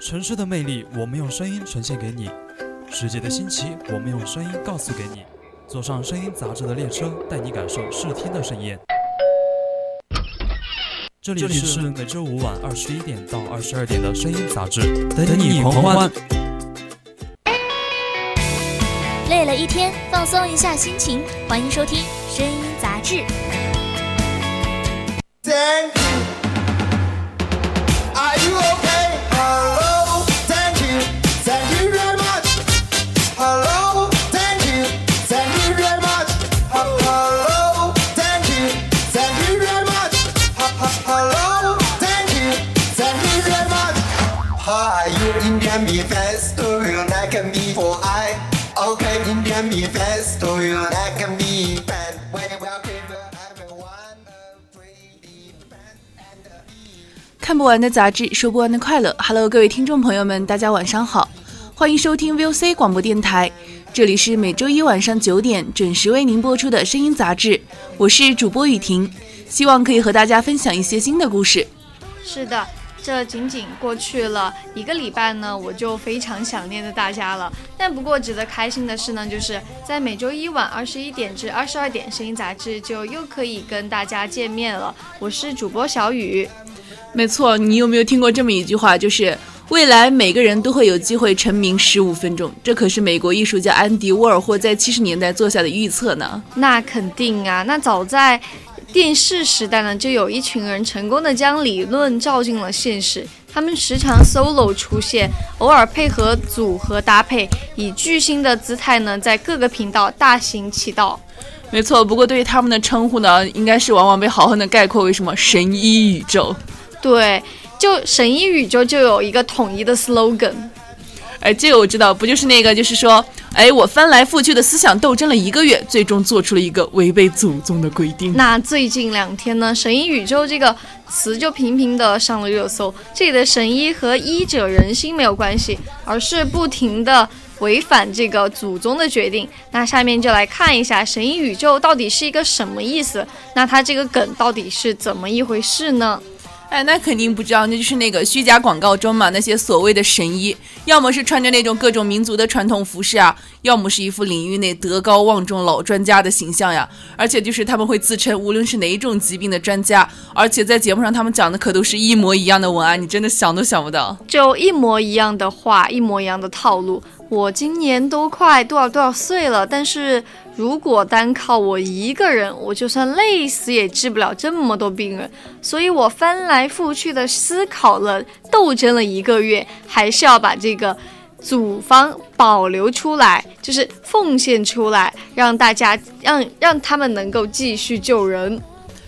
城市的魅力，我们用声音呈现给你；世界的新奇，我们用声音告诉给你。坐上声音杂志的列车，带你感受视听的盛宴。这里是每周五晚二十一点到二十二点的声音杂志，等你狂欢。累了一天，放松一下心情，欢迎收听声音杂志。看不完的杂志，说不完的快乐。Hello，各位听众朋友们，大家晚上好，欢迎收听 VOC 广播电台，这里是每周一晚上九点准时为您播出的声音杂志，我是主播雨婷，希望可以和大家分享一些新的故事。是的，这仅仅过去了一个礼拜呢，我就非常想念着大家了。但不过值得开心的是呢，就是在每周一晚二十一点至二十二点，声音杂志就又可以跟大家见面了。我是主播小雨。没错，你有没有听过这么一句话？就是未来每个人都会有机会成名十五分钟，这可是美国艺术家安迪沃尔霍在七十年代做下的预测呢。那肯定啊，那早在电视时代呢，就有一群人成功的将理论照进了现实。他们时常 solo 出现，偶尔配合组合搭配，以巨星的姿态呢，在各个频道大行其道。没错，不过对于他们的称呼呢，应该是往往被豪横的概括为什么神医宇宙。对，就神医宇宙就有一个统一的 slogan，哎，这个我知道，不就是那个，就是说，哎，我翻来覆去的思想斗争了一个月，最终做出了一个违背祖宗的规定。那最近两天呢，神医宇宙这个词就频频的上了热搜。这里的神医和医者仁心没有关系，而是不停的违反这个祖宗的决定。那下面就来看一下神医宇宙到底是一个什么意思？那它这个梗到底是怎么一回事呢？哎，那肯定不知道，那就是那个虚假广告中嘛，那些所谓的神医，要么是穿着那种各种民族的传统服饰啊，要么是一副领域内德高望重老专家的形象呀。而且就是他们会自称无论是哪一种疾病的专家，而且在节目上他们讲的可都是一模一样的文案，你真的想都想不到，就一模一样的话，一模一样的套路。我今年都快多少多少岁了，但是如果单靠我一个人，我就算累死也治不了这么多病人。所以我翻来覆去的思考了，斗争了一个月，还是要把这个组方保留出来，就是奉献出来，让大家让让他们能够继续救人。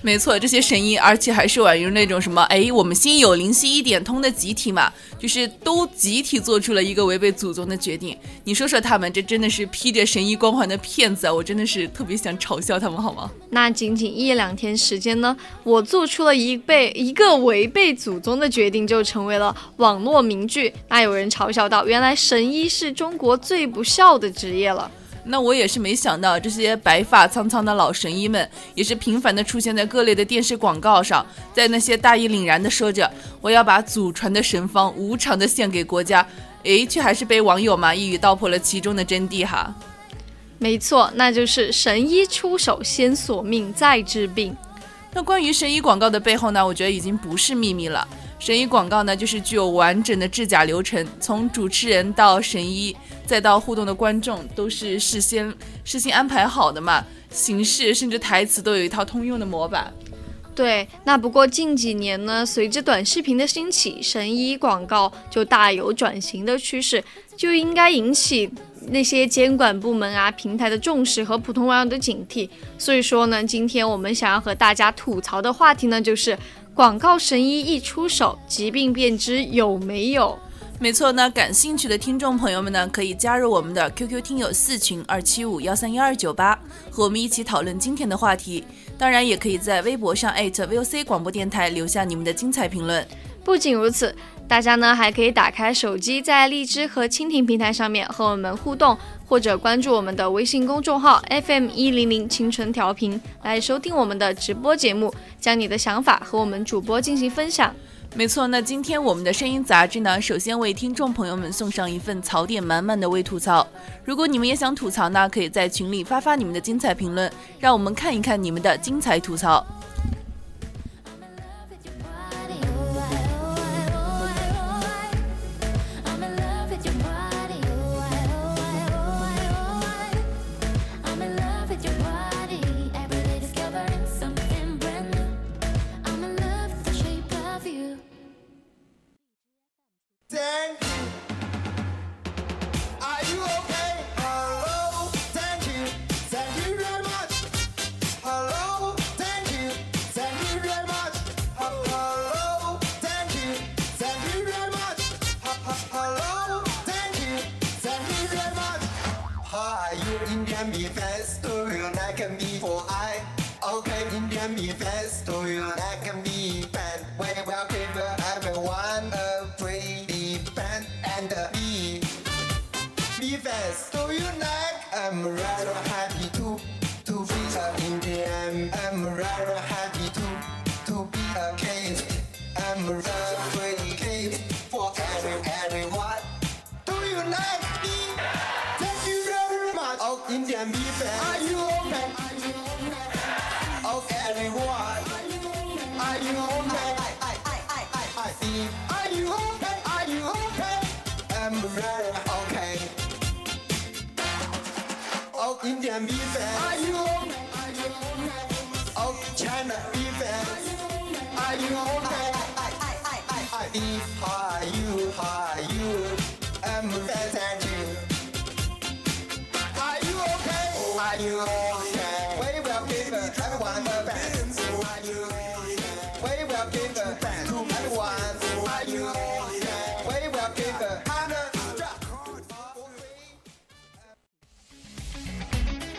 没错，这些神医，而且还是宛如那种什么，哎，我们心有灵犀一点通的集体嘛，就是都集体做出了一个违背祖宗的决定。你说说他们，这真的是披着神医光环的骗子啊！我真的是特别想嘲笑他们，好吗？那仅仅一两天时间呢，我做出了一被一个违背祖宗的决定，就成为了网络名句。那有人嘲笑到，原来神医是中国最不孝的职业了。那我也是没想到，这些白发苍苍的老神医们，也是频繁的出现在各类的电视广告上，在那些大义凛然的说着“我要把祖传的神方无偿的献给国家”，诶，却还是被网友嘛一语道破了其中的真谛哈。没错，那就是神医出手先索命再治病。那关于神医广告的背后呢，我觉得已经不是秘密了。神医广告呢，就是具有完整的制假流程，从主持人到神医，再到互动的观众，都是事先事先安排好的嘛。形式甚至台词都有一套通用的模板。对，那不过近几年呢，随着短视频的兴起，神医广告就大有转型的趋势，就应该引起那些监管部门啊、平台的重视和普通网友的警惕。所以说呢，今天我们想要和大家吐槽的话题呢，就是。广告神医一出手，疾病便知有没有。没错，那感兴趣的听众朋友们呢，可以加入我们的 QQ 听友四群二七五幺三幺二九八，和我们一起讨论今天的话题。当然，也可以在微博上 @VOC 广播电台留下你们的精彩评论。不仅如此，大家呢还可以打开手机，在荔枝和蜻蜓平台上面和我们互动。或者关注我们的微信公众号 FM 一零零青春调频，来收听我们的直播节目，将你的想法和我们主播进行分享。没错，那今天我们的声音杂志呢，首先为听众朋友们送上一份槽点满满的微吐槽。如果你们也想吐槽呢，可以在群里发发你们的精彩评论，让我们看一看你们的精彩吐槽。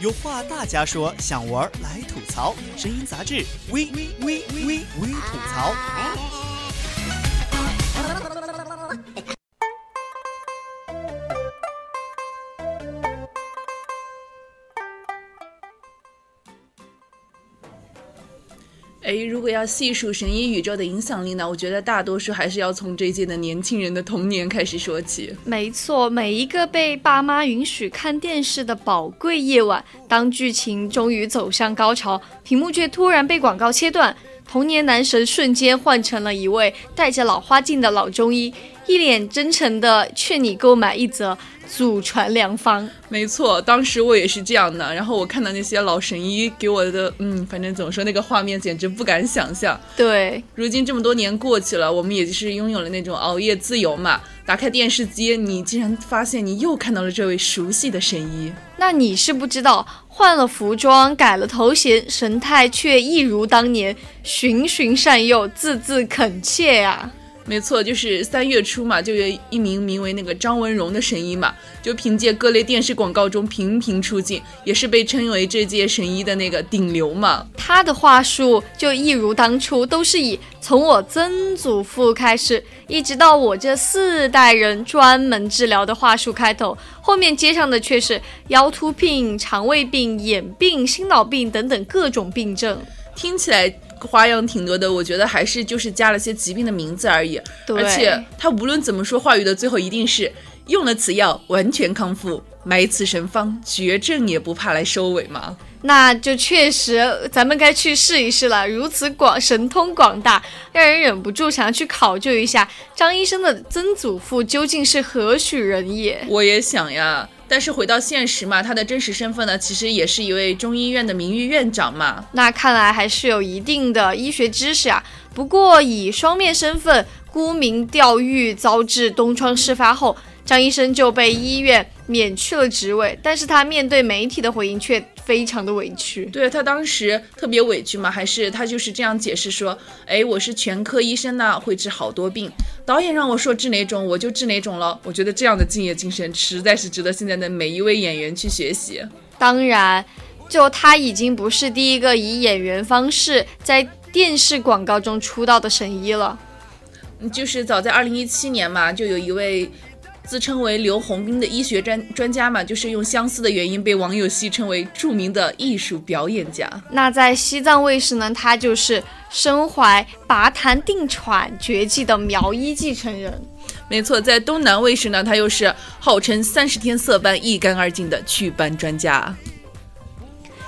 有话大家说，想玩来吐槽。声音杂志，微微微微微吐槽。要细数神医宇宙的影响力呢，我觉得大多数还是要从这届的年轻人的童年开始说起。没错，每一个被爸妈允许看电视的宝贵夜晚，当剧情终于走向高潮，屏幕却突然被广告切断，童年男神瞬间换成了一位戴着老花镜的老中医，一脸真诚的劝你购买一则祖传良方。没错，当时我也是这样的。然后我看到那些老神医给我的，嗯，反正怎么说，那个画面简直不敢想象。对，如今这么多年过去了，我们也就是拥有了那种熬夜自由嘛。打开电视机，你竟然发现你又看到了这位熟悉的神医。那你是不知道，换了服装，改了头衔，神态却一如当年，循循善诱，字字恳切呀、没错，就是三月初嘛，就有一名名为那个张文荣的神医嘛，就凭借各类电视广告中频频出镜，也是被称为这届神医的那个顶流嘛。他的话术就一如当初，都是以从我曾祖父开始，一直到我这四代人专门治疗的话术开头，后面接上的却是腰突病、肠胃病、眼病、心脑病等等各种病症。听起来花样挺多的，我觉得还是就是加了些疾病的名字而已。对而且他无论怎么说，话语的最后一定是用了此药完全康复，买此神方绝症也不怕来收尾吗。那就确实，咱们该去试一试了。如此广神通广大，让人忍不住想要去考究一下张医生的曾祖父究竟是何许人也。我也想呀，但是回到现实嘛，他的真实身份呢，其实也是一位中医院的名誉院长嘛。那看来还是有一定的医学知识啊。不过以双面身份沽名钓誉，遭致东窗事发后，张医生就被医院免去了职位。但是他面对媒体的回应却非常的委屈。对他当时特别委屈嘛，还是他就是这样解释说，哎，我是全科医生呢，会治好多病，导演让我说治哪种我就治哪种了。我觉得这样的敬业精神实在是值得现在的每一位演员去学习。当然，就他已经不是第一个以演员方式在电视广告中出道的神医了。就是早在二零一七年嘛，就有一位自称为刘洪斌的医学专专家嘛，就是用相似的原因被网友戏称为著名的艺术表演家。那在西藏卫视呢，他就是身怀拔痰定喘绝技的苗医继承人。没错，在东南卫视呢，他又是号称三十天色斑一干二净的祛斑专家。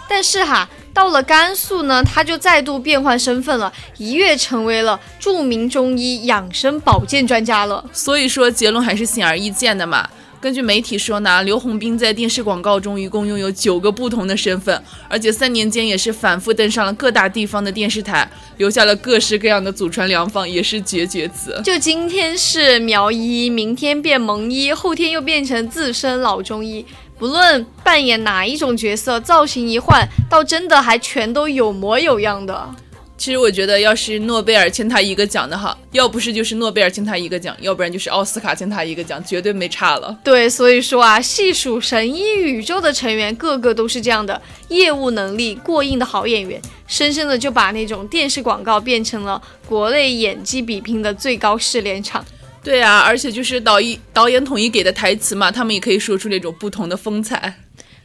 但是哈，到了甘肃呢，他就再度变换身份了，一跃成为了著名中医养生保健专家了。所以说结论还是显而易见的嘛。根据媒体说呢，刘洪斌在电视广告中一共拥有九个不同的身份，而且三年间也是反复登上了各大地方的电视台，留下了各式各样的祖传良方，也是绝绝子。就今天是苗医，明天变蒙医，后天又变成自身老中医。不论扮演哪一种角色，造型一换，倒真的还全都有模有样的。其实我觉得，要是诺贝尔欠他一个奖的话，要不是就是诺贝尔欠他一个奖，要不然就是奥斯卡欠他一个奖，绝对没差了。对，所以说啊，细数神医宇宙的成员，个个都是这样的业务能力过硬的好演员，深深的就把那种电视广告变成了国内演技比拼的最高试炼场。对啊，而且就是导一导演统一给的台词嘛，他们也可以说出那种不同的风采。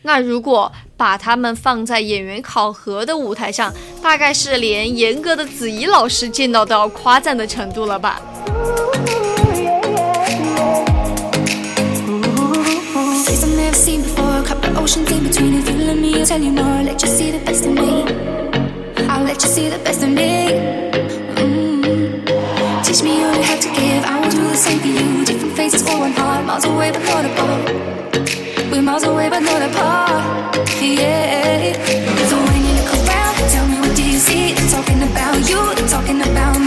那如果把他们放在演员考核的舞台上，大概是连严格的子怡老师见到都要夸赞的程度了吧？Teach me all you have to give. I will do the same for you. Different faces for one heart, miles away but not apart. We're miles away but not apart. Yeah. So when you look around, tell me what do you see? They're talking about you, they're talking about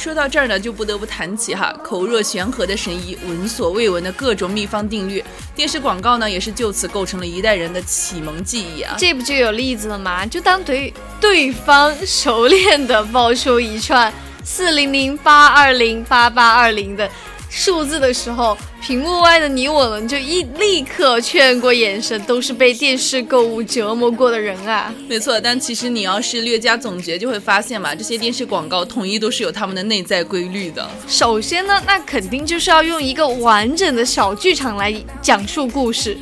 说到这儿呢，就不得不谈起哈口若悬河的神医，闻所未闻的各种秘方定律。电视广告呢，也是就此构成了一代人的启蒙记忆啊。这不就有例子了吗？就当对对方熟练的报出一串四零零八二零八八二零的数字的时候，屏幕外的你我们就一立刻确认过眼神，都是被电视购物折磨过的人啊！没错，但其实你要是略加总结，就会发现嘛，这些电视广告统一都是有他们的内在规律的。首先呢，那肯定就是要用一个完整的小剧场来讲述故事。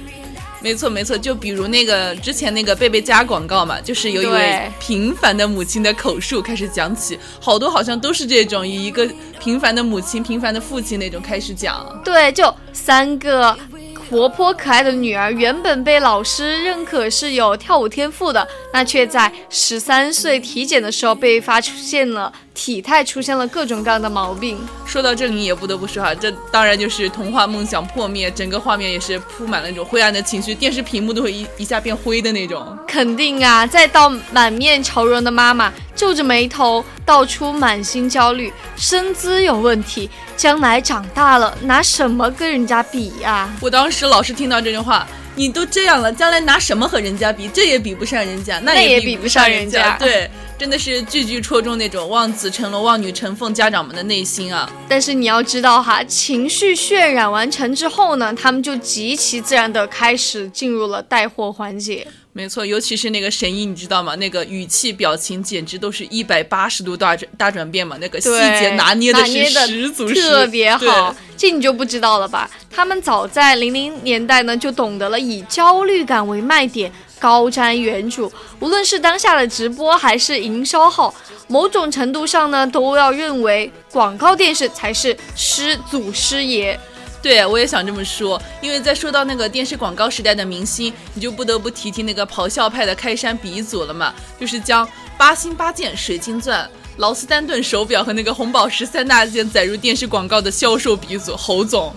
没错，没错，就比如那个之前那个贝贝家广告嘛，就是有一位平凡的母亲的口述开始讲起，好多好像都是这种以一个平凡的母亲、平凡的父亲那种开始讲。对，就三个活泼可爱的女儿，原本被老师认可是有跳舞天赋的，那却在十三岁体检的时候被发现了体态出现了各种各样的毛病。说到这里，也不得不说哈，这当然就是童话梦想破灭，整个画面也是铺满了那种灰暗的情绪，电视屏幕都会一一下变灰的那种。肯定啊，再到满面愁容的妈妈，皱着眉头，道出满心焦虑，身姿有问题，将来长大了拿什么跟人家比呀、我当时老是听到这句话，你都这样了，将来拿什么和人家比？这也比不上人家，那 那也比比不上人人家对，真的是句句戳中那种望子成龙、望女成凤家长们的内心啊！但是你要知道哈，情绪渲染完成之后呢，他们就极其自然的开始进入了带货环节。没错，尤其是那个神医，你知道吗？那个语气、表情简直都是一百八十度大转大转变嘛，那个细，节拿捏的是十足十，特别好。这你就不知道了吧？他们早在零零年代呢，就懂得了以焦虑感为卖点，高瞻远瞩。无论是当下的直播还是营销号，某种程度上呢，都要认为广告电视才是师祖师爷。对，我也想这么说，因为在说到那个电视广告时代的明星，你就不得不提提那个咆哮派的开山鼻祖了嘛，就是将八星八件、水晶钻、劳斯丹顿手表和那个红宝石三大件载入电视广告的销售鼻祖侯总。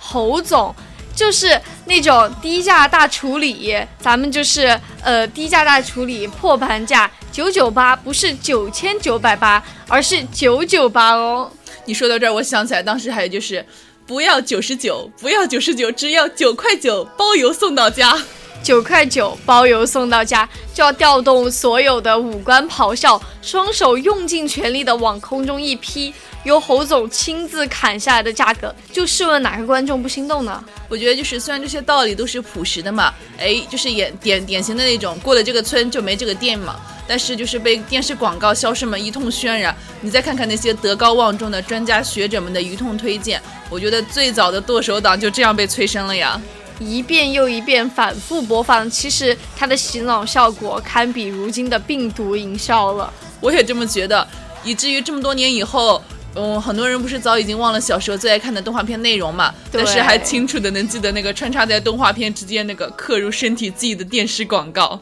侯总就是那种低价大处理，咱们就是呃低价大处理破盘价九九八，不是九千九百八，而是九九八哦。你说到这儿，我想起来当时还有就是。不要九十九，不要九十九，只要九块九，包邮送到家。九块九包邮送到家，就要调动所有的五官咆哮，双手用尽全力的往空中一劈，由侯总亲自砍下来的价格，就试问哪个观众不心动呢？我觉得就是虽然这些道理都是朴实的嘛，哎，就是演典典型的那种过了这个村就没这个店嘛，但是就是被电视广告销售们一通渲染，你再看看那些德高望重的专家学者们的一通推荐，我觉得最早的剁手党就这样被催生了呀。一遍又一遍反复播放，其实它的洗脑效果堪比如今的病毒营销了。我也这么觉得，以至于这么多年以后，嗯，很多人不是早已经忘了小时候最爱看的动画片内容嘛，但是还清楚的能记得那个穿插在动画片之间那个刻入身体记忆的电视广告。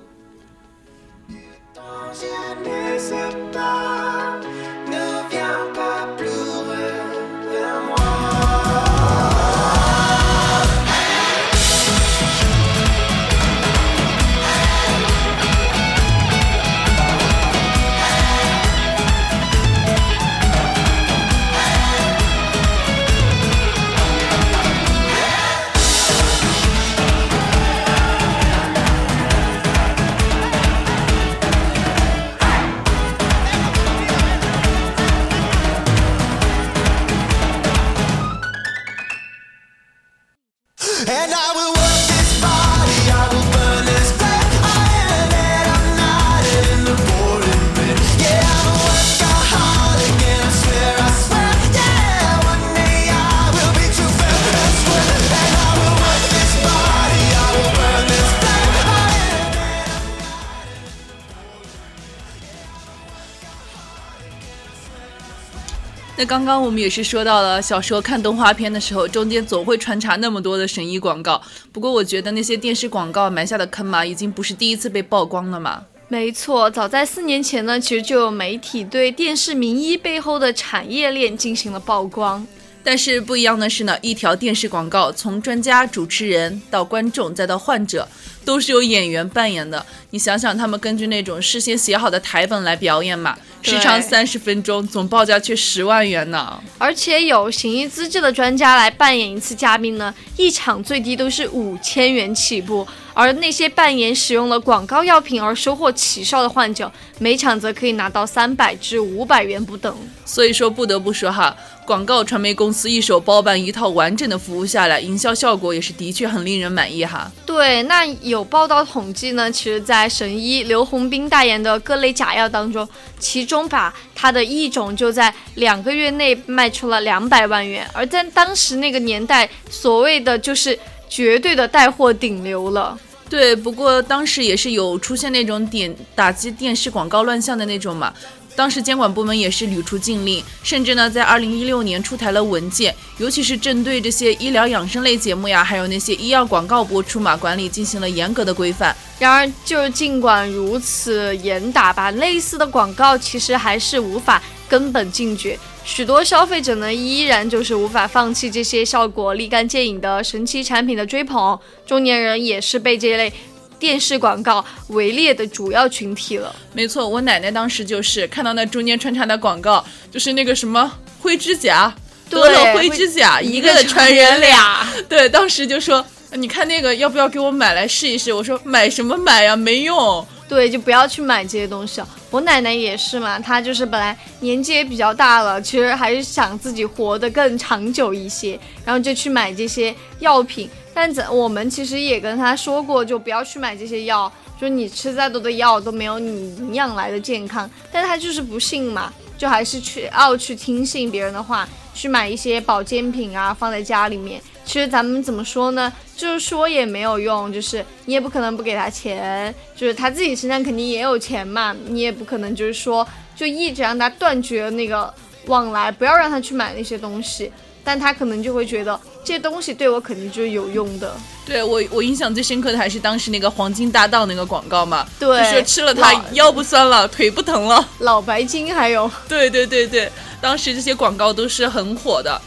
刚刚我们也是说到了，小时候看动画片的时候，中间总会穿插那么多的神医广告。不过我觉得那些电视广告埋下的坑嘛，已经不是第一次被曝光了嘛。没错，早在四年前呢，其实就有媒体对电视名医背后的产业链进行了曝光。但是不一样的是呢，一条电视广告从专家、主持人到观众再到患者，都是由演员扮演的。你想想，他们根据那种事先写好的台本来表演嘛，时长三十分钟，总报价却十万元呢。而且有行医资质的专家来扮演一次嘉宾呢，一场最低都是五千元起步。而那些扮演使用了广告药品而收获奇效的患者，每场则可以拿到三百至五百元不等。所以说，不得不说哈，广告传媒公司一手包办一套完整的服务下来，营销效果也是的确很令人满意哈。对，那有报道统计呢，其实，在神医刘洪斌代言的各类假药当中，其中把它的一种就在两个月内卖出了两百万元，而在当时那个年代，所谓的就是绝对的带货顶流了。对，不过当时也是有出现那种点打击电视广告乱象的那种嘛。当时监管部门也是屡出禁令，甚至呢，在二零一六年出台了文件，尤其是针对这些医疗养生类节目呀，还有那些医药广告播出嘛，管理进行了严格的规范。然而，就是尽管如此严打吧，类似的广告其实还是无法根本禁绝。许多消费者呢，依然就是无法放弃这些效果立竿见影的神奇产品的追捧。中年人也是被这类电视广告围猎的主要群体了。没错，我奶奶当时就是看到那中间穿插的广告，就是那个什么灰指甲，对得了灰指甲，一一个个传传人人俩俩。对，当时就说，你看那个要不要给我买来试一试？我说买什么买呀，没用。对，就不要去买这些东西了。我奶奶也是嘛，她就是本来年纪也比较大了，其实还是想自己活得更长久一些，然后就去买这些药品。但怎我们其实也跟她说过，就不要去买这些药，就你吃再多的药都没有你营养来的健康。但她就是不信嘛，就还是去要去听信别人的话，去买一些保健品啊，放在家里面。其实咱们怎么说呢？就是说也没有用，就是你也不可能不给他钱，就是他自己身上肯定也有钱嘛，你也不可能就是说就一直让他断绝那个往来，不要让他去买那些东西，但他可能就会觉得这些东西对我肯定就是有用的。对我，我印象最深刻的还是当时那个黄金搭档那个广告嘛，对就说吃了它腰不酸了，腿不疼了。老白金还有 对对对对，当时这些广告都是很火的。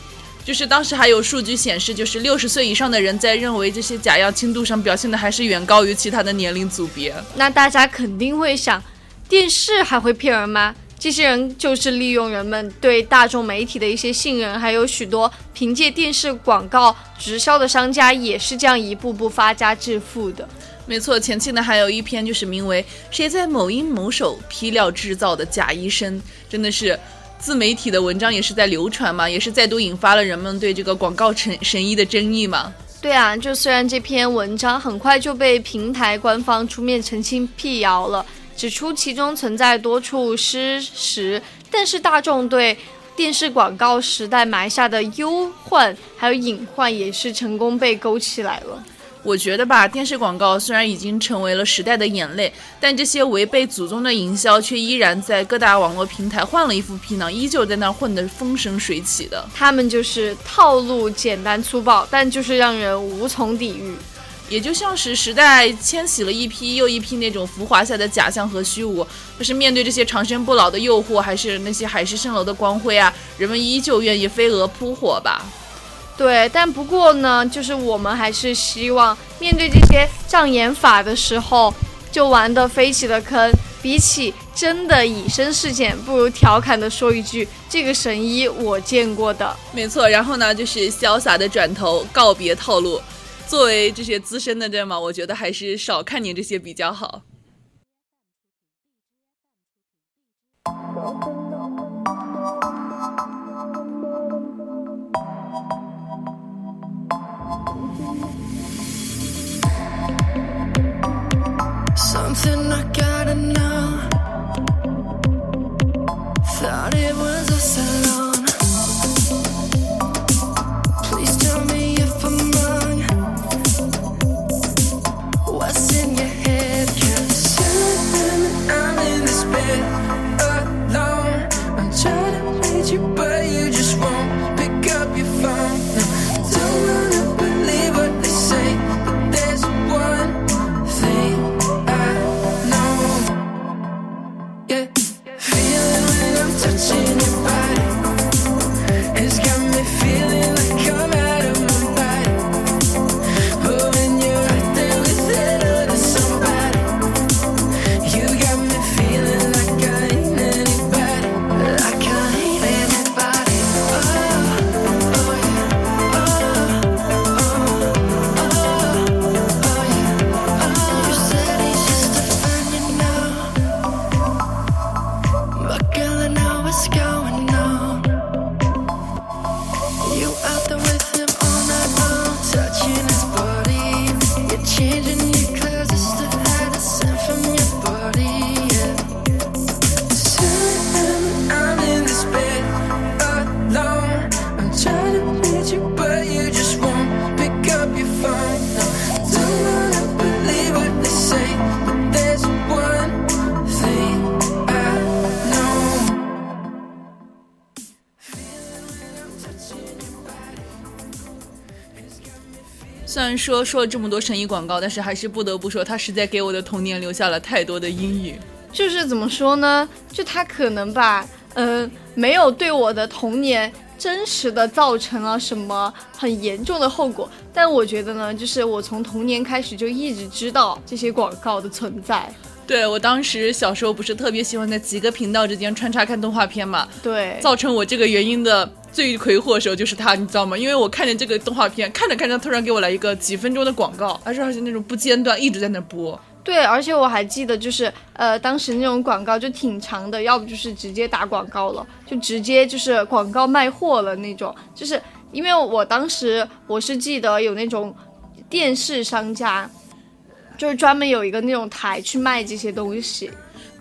就是当时还有数据显示，就是六十岁以上的人在认为这些假药轻度上表现的还是远高于其他的年龄组别。那大家肯定会想，电视还会骗人吗？这些人就是利用人们对大众媒体的一些信任，还有许多凭借电视广告直销的商家也是这样一步步发家致富的。没错，前期呢还有一篇就是名为“谁在某音某手批料制造的假医生”，真的是自媒体的文章也是在流传嘛，也是再度引发了人们对这个广告神神医的争议嘛。对啊，就虽然这篇文章很快就被平台官方出面澄清辟谣了，指出其中存在多处失实，但是大众对电视广告时代埋下的忧患还有隐患也是成功被勾起来了。我觉得吧，电视广告虽然已经成为了时代的眼泪，但这些违背祖宗的营销却依然在各大网络平台换了一副皮囊，依旧在那儿混得风生水起的。他们就是套路简单粗暴，但就是让人无从抵御。也就像是时代迁徙了一批又一批那种浮华下的假象和虚无，可是面对这些长生不老的诱惑，还是那些海市蜃楼的光辉啊，人们依旧愿意飞蛾扑火吧。对，但不过呢，就是我们还是希望面对这些障眼法的时候，就玩得飞起的坑，比起真的以身试险，不如调侃的说一句：“这个神医我见过的。没错，然后呢，就是潇洒的转头告别套路。作为这些资深的对吗？我觉得还是少看点这些比较好。Something I gotta know. 说说了这么多神医广告，但是还是不得不说，他实在给我的童年留下了太多的阴影。就是怎么说呢？就他可能吧，嗯、没有对我的童年真实的造成了什么很严重的后果，但我觉得呢，就是我从童年开始就一直知道这些广告的存在。对我当时小时候不是特别喜欢在几个频道之间穿插看动画片嘛，对，造成我这个原因的罪魁祸首就是他，你知道吗？因为我看见这个动画片，看着看着突然给我来一个几分钟的广告，而且而且那种不间断一直在那播。对，而且我还记得，就是呃，当时那种广告就挺长的，要不就是直接打广告了，就直接就是广告卖货了那种。就是因为我当时我是记得有那种电视商家，就是专门有一个那种台去卖这些东西。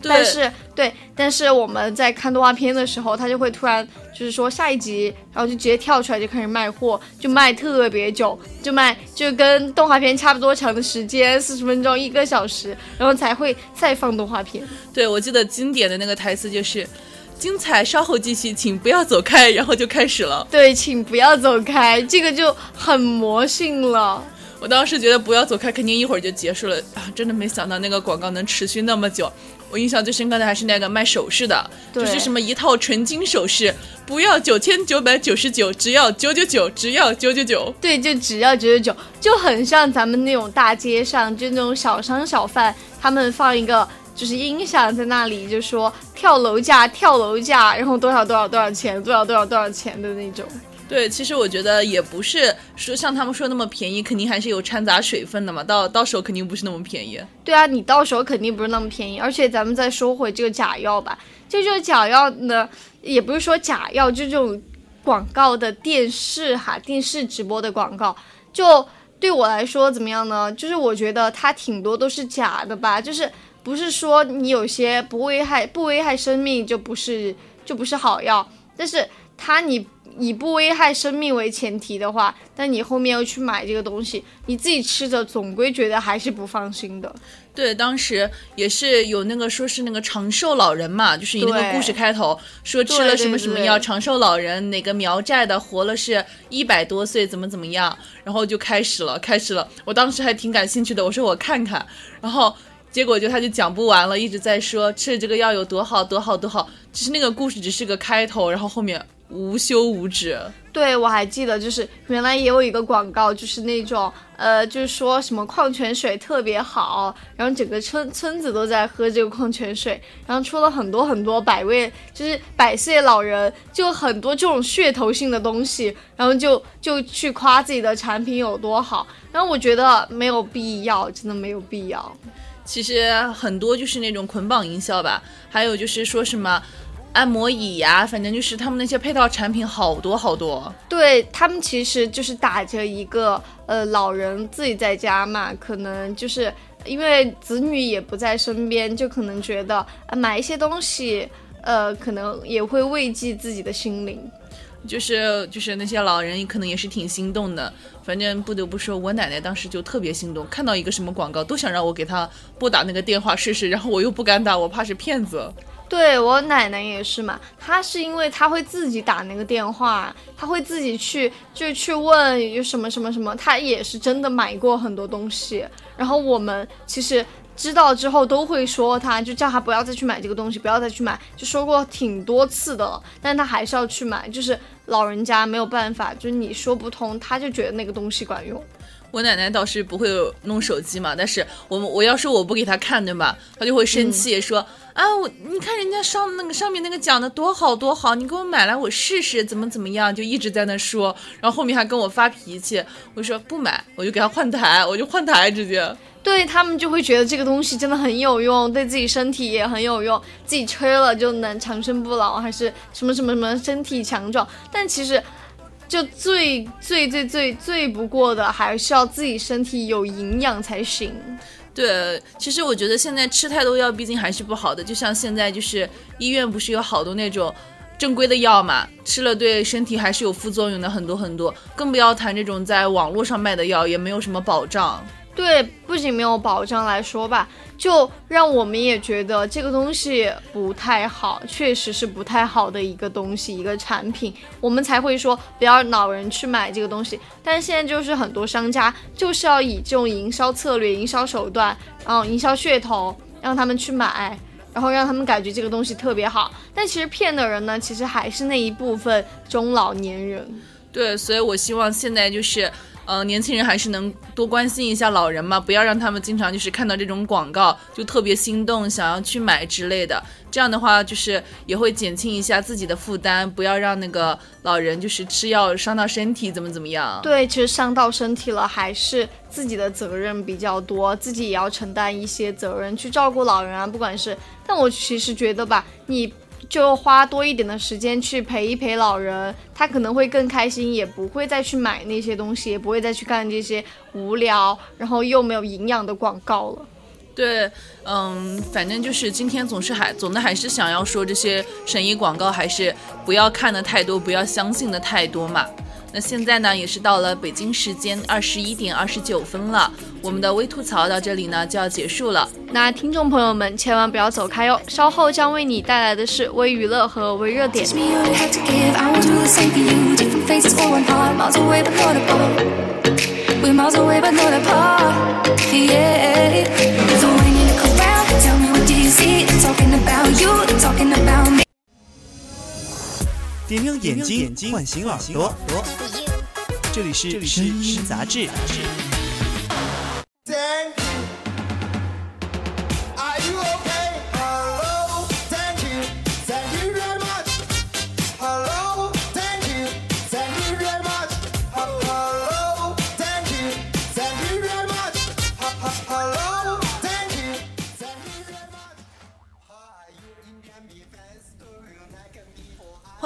对但是对，但是我们在看动画片的时候，他就会突然就是说下一集，然后就直接跳出来就开始卖货，就卖特别久，就卖就跟动画片差不多长的时间，四十分钟一个小时，然后才会再放动画片。对，我记得经典的那个台词就是“精彩稍后继续，请不要走开”，然后就开始了。对，请不要走开，这个就很魔性了。我当时觉得不要走开，肯定一会儿就结束了啊！真的没想到那个广告能持续那么久。我印象最深刻的还是那个卖首饰的，就是什么一套纯金首饰，不要九千九百九十九，只要九九九，只要九九九。对，就只要九九九，就很像咱们那种大街上就那种小商小贩，他们放一个就是音响在那里就说跳楼价跳楼价，然后多少多少多少钱，多少多少多少钱的那种。对，其实我觉得也不是说像他们说那么便宜，肯定还是有掺杂水分的嘛，到到时候肯定不是那么便宜。对啊，你到时候肯定不是那么便宜，而且咱们再说回这个假药吧，就这个假药呢，也不是说假药，就这种广告的电视哈，电视直播的广告，就对我来说怎么样呢？就是我觉得它挺多都是假的吧，就是不是说你有些不危害不危害生命就不是就不是好药，但是它你。以不危害生命为前提的话，但你后面又去买这个东西，你自己吃着总归觉得还是不放心的。对，当时也是有那个说是那个长寿老人嘛，就是以那个故事开头说吃了什么什么药，长寿老人哪个苗寨的活了是一百多岁，怎么怎么样，然后就开始了，开始了。我当时还挺感兴趣的，我说我看看，然后结果就他就讲不完了，一直在说吃了这个药有多好多好多好。其实那个故事只是个开头，然后后面无休无止。对，我还记得，就是原来也有一个广告，就是那种呃，就是说什么矿泉水特别好，然后整个村村子都在喝这个矿泉水，然后出了很多很多百位，就是百岁老人，就很多这种噱头性的东西，然后就就去夸自己的产品有多好，然后我觉得没有必要，真的没有必要。其实很多就是那种捆绑营销吧，还有就是说什么按摩椅呀，反正就是他们那些配套产品好多好多。对他们其实就是打着一个呃老人自己在家嘛，可能就是因为子女也不在身边，就可能觉得呃买一些东西，呃可能也会慰藉自己的心灵。就是就是那些老人可能也是挺心动的，反正不得不说，我奶奶当时就特别心动，看到一个什么广告都想让我给她拨打那个电话试试，然后我又不敢打，我怕是骗子。对我奶奶也是嘛，她是因为她会自己打那个电话，她会自己去就去问有什么什么什么，她也是真的买过很多东西。然后我们其实知道之后都会说她，就叫她不要再去买这个东西，不要再去买，就说过挺多次的了，但她还是要去买，就是老人家没有办法，就是你说不通，她就觉得那个东西管用。我奶奶倒是不会弄手机嘛，但是我我要是我不给她看，对吧？她就会生气说、啊，我你看人家上那个上面那个讲的多好多好，你给我买来我试试怎么怎么样，就一直在那说，然后后面还跟我发脾气，我说不买，我就给她换台，我就换台直接。对他们就会觉得这个东西真的很有用，对自己身体也很有用，自己吹了就能长生不老，还是什么什么什么身体强壮。但其实，就最最最最最不过的，还是要自己身体有营养才行。对，其实我觉得现在吃太多药，毕竟还是不好的。就像现在就是医院不是有好多那种正规的药嘛，吃了对身体还是有副作用的，很多很多。更不要谈这种在网络上卖的药，也没有什么保障。对，不仅没有保障来说吧，就让我们也觉得这个东西不太好，确实是不太好的一个东西，一个产品，我们才会说不要老人去买这个东西。但是现在就是很多商家就是要以这种营销策略、营销手段，然后营销噱头，让他们去买。然后让他们感觉这个东西特别好，但其实骗的人呢，其实还是那一部分中老年人。对，所以我希望现在就是，呃，年轻人还是能多关心一下老人嘛，不要让他们经常就是看到这种广告就特别心动，想要去买之类的。这样的话，就是也会减轻一下自己的负担，不要让那个老人就是吃药伤到身体，怎么怎么样。对，其实伤到身体了，还是自己的责任比较多，自己也要承担一些责任去照顾老人啊，不管是，但我其实觉得吧，你就花多一点的时间去陪一陪老人，他可能会更开心，也不会再去买那些东西，也不会再去看这些无聊然后又没有营养的广告了。对，嗯，反正就是今天总是还总的还是想要说这些神医广告还是不要看的太多，不要相信的太多嘛。那现在呢，也是到了北京时间二十一点二十九分了，我们的微吐槽到这里呢就要结束了。那听众朋友们千万不要走开哦，稍后将为你带来的是微娱乐和微热点点亮眼睛，唤醒耳朵。这里是声音杂志。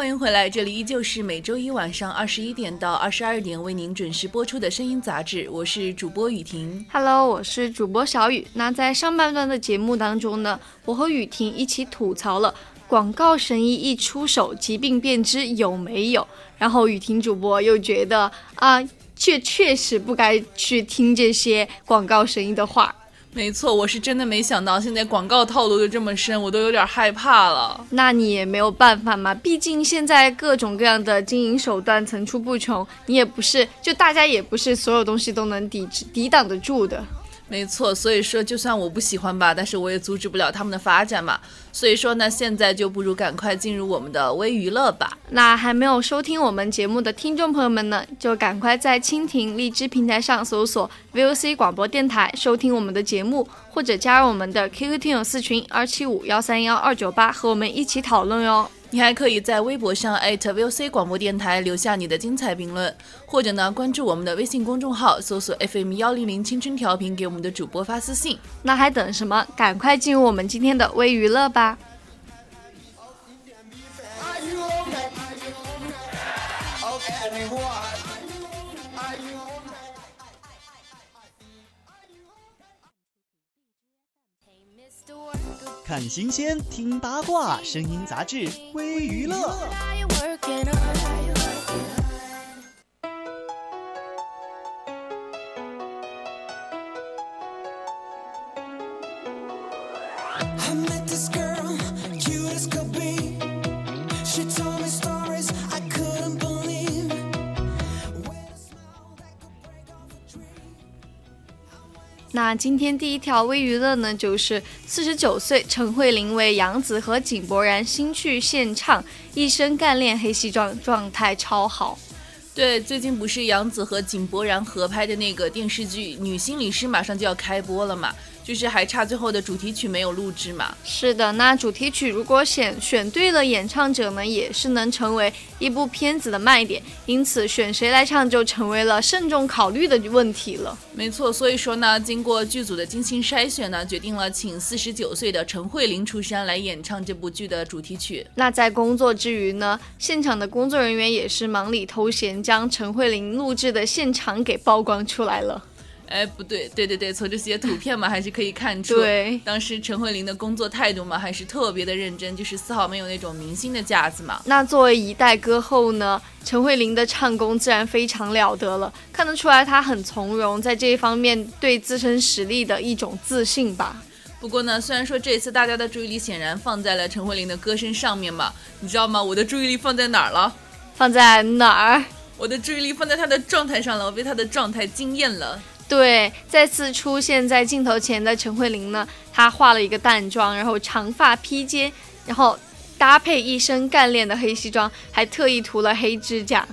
欢迎回来，这里依旧是每周一晚上二十一点到二十二点为您准时播出的声音杂志，我是主播雨婷。Hello，我是主播小雨。那在上半段的节目当中呢，我和雨婷一起吐槽了广告神医一出手，疾病便知有没有。然后雨婷主播又觉得啊，确确实不该去听这些广告神医的话。没错，我是真的没想到现在广告套路就这么深，我都有点害怕了。那你也没有办法嘛，毕竟现在各种各样的经营手段层出不穷，你也不是就大家也不是所有东西都能抵制抵挡得住的。没错，所以说就算我不喜欢吧，但是我也阻止不了他们的发展嘛。所以说呢，现在就不如赶快进入我们的微娱乐吧。那还没有收听我们节目的听众朋友们呢，就赶快在蜻蜓、荔枝平台上搜索 VOC 广播电台，收听我们的节目，或者加入我们的 QQ 听友四群二七五幺三幺二九八，和我们一起讨论哟。你还可以在微博上 @VOC 广播电台留下你的精彩评论，或者呢关注我们的微信公众号，搜索 FM 幺零零青春调频，给我们的主播发私信。那还等什么？赶快进入我们今天的微娱乐吧！看新鲜，听八卦。声音杂志微娱乐。那今天第一条微娱乐呢，就是。四十九岁陈慧琳为杨紫和井柏然新剧献唱，一身干练黑西装，状态超好。对，最近不是杨紫和井柏然合拍的那个电视剧《女心理师》马上就要开播了嘛，就是还差最后的主题曲没有录制嘛。是的，那主题曲如果选选对了演唱者呢，也是能成为一部片子的卖点。因此，选谁来唱就成为了慎重考虑的问题了。没错，所以说呢，经过剧组的精心筛选呢，决定了请四十九岁的陈慧琳出山来演唱这部剧的主题曲。那在工作之余呢，现场的工作人员也是忙里偷闲，将陈慧琳录制的现场给曝光出来了。哎，不对，对对对，从这些图片嘛，还是可以看出，对当时陈慧琳的工作态度嘛，还是特别的认真，就是丝毫没有那种明星的架子嘛。那作为一代歌后呢，陈慧琳的唱功自然非常了得了，看得出来她很从容，在这一方面对自身实力的一种自信吧。不过呢，虽然说这次大家的注意力显然放在了陈慧琳的歌声上面嘛，你知道吗？我的注意力放在哪儿了？放在哪儿？我的注意力放在她的状态上了，我被她的状态惊艳了。对，再次出现在镜头前的陈慧琳呢，她化了一个淡妆，然后长发披肩，然后搭配一身干练的黑西装，还特意涂了黑指甲。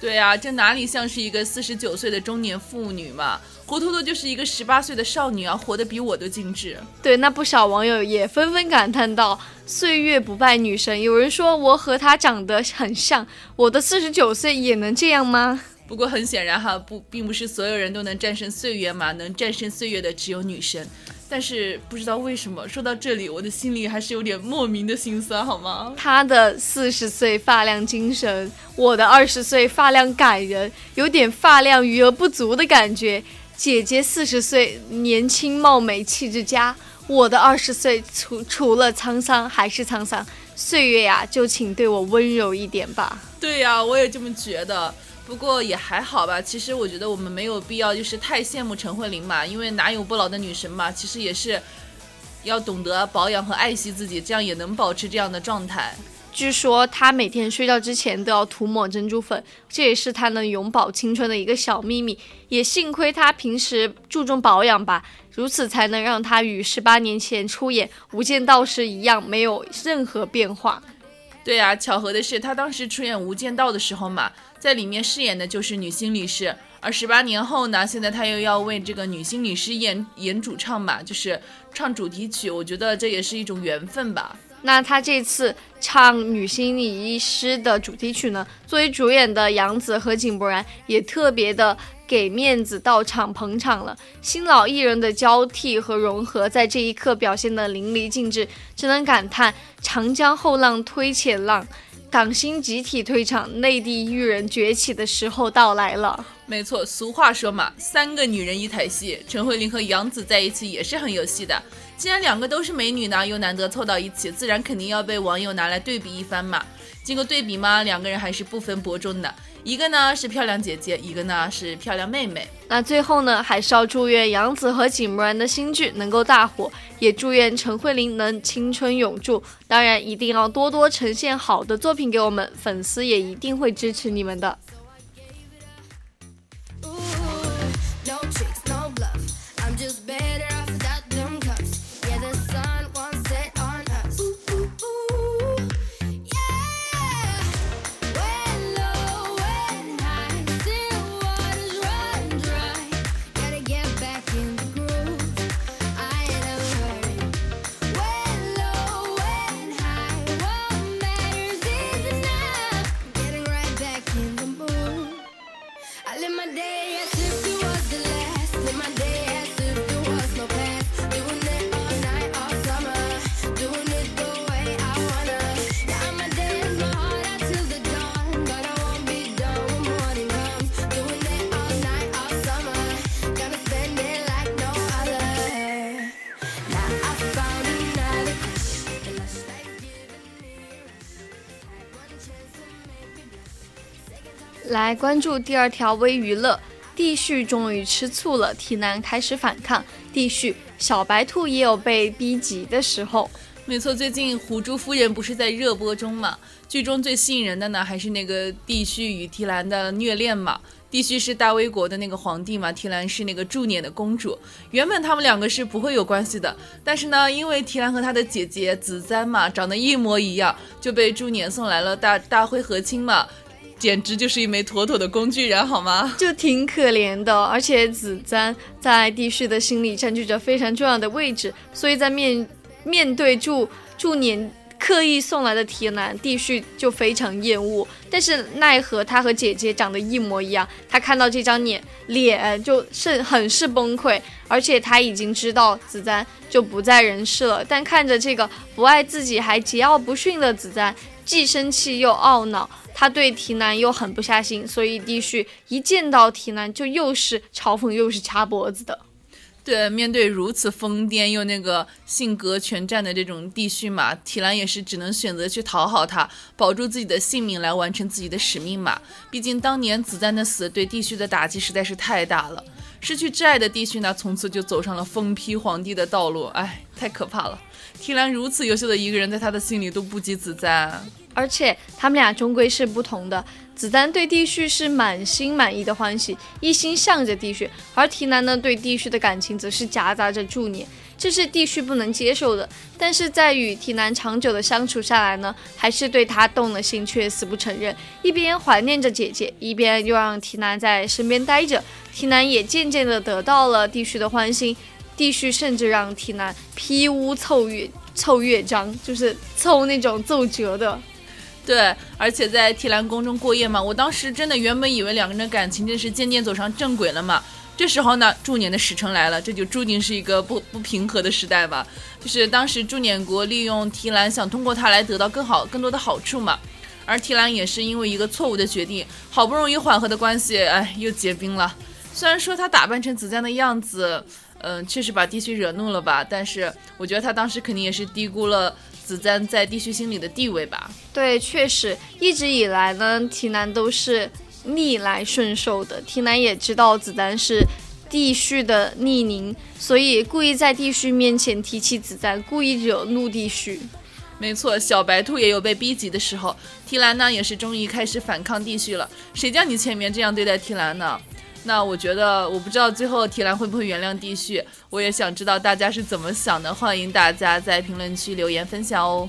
对啊，这哪里像是一个四十九岁的中年妇女嘛，活脱脱就是一个十八岁的少女啊，活得比我都精致。对，那不少网友也纷纷感叹道：“岁月不败女神。”有人说我和她长得很像，我的四十九岁也能这样吗？不过很显然哈，不，并不是所有人都能战胜岁月嘛，能战胜岁月的只有女神。但是不知道为什么，说到这里，我的心里还是有点莫名的心酸，好吗？她的四十岁发量精神，我的二十岁发量感人，有点发量余额不足的感觉。姐姐四十岁年轻貌美气质佳，我的二十岁除除了沧桑还是沧桑。岁月呀，就请对我温柔一点吧。对呀、我也这么觉得。不过也还好吧，其实我觉得我们没有必要就是太羡慕陈慧琳嘛，因为哪有不老的女神嘛，其实也是要懂得保养和爱惜自己，这样也能保持这样的状态。据说她每天睡觉之前都要涂抹珍珠粉，这也是她能永葆青春的一个小秘密。也幸亏她平时注重保养吧，如此才能让她与十八年前出演《无间道》时一样，没有任何变化。对呀、巧合的是，她当时出演《无间道》的时候嘛，在里面饰演的就是女心理师，而十八年后呢，现在她又要为这个女心理师演演主唱嘛，就是唱主题曲，我觉得这也是一种缘分吧。那她这次唱女心理医师的主题曲呢，作为主演的杨紫和井柏然也特别的给面子到场捧场了。新老艺人的交替和融合，在这一刻表现得淋漓尽致，只能感叹长江后浪推前浪。港星集体退场、内地艺人崛起的时候到来了。没错，俗话说嘛，三个女人一台戏，陈慧琳和杨紫在一起也是很有戏的。既然两个都是美女呢，又难得凑到一起，自然肯定要被网友拿来对比一番嘛。经过对比嘛，两个人还是不分伯仲的，一个呢是漂亮姐姐，一个呢是漂亮妹妹。那最后呢，还是要祝愿杨紫和井柏然的新剧能够大火，也祝愿陈慧琳能青春永驻。当然，一定要多多呈现好的作品给我们，粉丝也一定会支持你们的。来关注第二条微娱乐，地旭终于吃醋了，提男开始反抗。地旭小白兔也有被逼急的时候。没错，最近《狐珠夫人》不是在热播中嘛？剧中最吸引人的呢，还是那个帝旭与提兰的虐恋嘛。帝旭是大威国的那个皇帝嘛，提兰是那个驻撵的公主。原本他们两个是不会有关系的，但是呢，因为提兰和他的姐姐子簪嘛长得一模一样，就被驻撵送来了大大会和亲嘛，简直就是一枚妥妥的工具人，好吗？就挺可怜的，而且子瞻在帝旭的心里占据着非常重要的位置，所以在面面对祝祝年刻意送来的提男，帝旭就非常厌恶。但是奈何他和姐姐长得一模一样，他看到这张脸脸就是很是崩溃，而且他已经知道子瞻就不在人世了，但看着这个不爱自己还桀骜不驯的子瞻，既生气又懊恼。他对提男又狠不下心，所以帝旭一见到提男就又是嘲讽又是掐脖子的。对，面对如此疯癫又那个性格全占的这种地旭嘛，提兰也是只能选择去讨好他，保住自己的性命来完成自己的使命嘛。毕竟当年子弹的死对地旭的打击实在是太大了，失去挚爱的地旭呢，从此就走上了疯批皇帝的道路，哎，太可怕了。提兰如此优秀的一个人，在他的心里都不及子簪。而且他们俩终归是不同的。子丹对帝旭是满心满意的欢喜，一心向着帝旭；而提南呢，对帝旭的感情则是夹杂着助念，这是帝旭不能接受的。但是在与提南长久的相处下来呢，还是对他动了心，却死不承认。一边怀念着姐姐，一边又让提南在身边待着。提南也渐渐的得到了帝旭的欢心，帝旭甚至让提南批屋凑乐凑乐章，就是凑那种奏折的。对，而且在提兰宫中过夜嘛，我当时真的原本以为两个人的感情真是渐渐走上正轨了嘛。这时候呢，驻撵的使臣来了，这就注定是一个不不平和的时代吧。就是当时驻撵国利用提兰，想通过他来得到更好、更多的好处嘛。而提兰也是因为一个错误的决定，好不容易缓和的关系，哎，又结冰了。虽然说他打扮成子簪的样子，嗯、确实把帝旭惹怒了吧，但是我觉得他当时肯定也是低估了子簪在帝旭心里的地位吧。对，确实，一直以来呢，提南都是逆来顺受的。提南也知道子丹是帝旭的逆鳞，所以故意在帝旭面前提起子丹，故意惹怒帝旭。没错，小白兔也有被逼急的时候。提兰呢，也是终于开始反抗帝旭了。谁叫你前面这样对待提兰呢？那我觉得，我不知道最后提兰会不会原谅地旭。我也想知道大家是怎么想的，欢迎大家在评论区留言分享哦。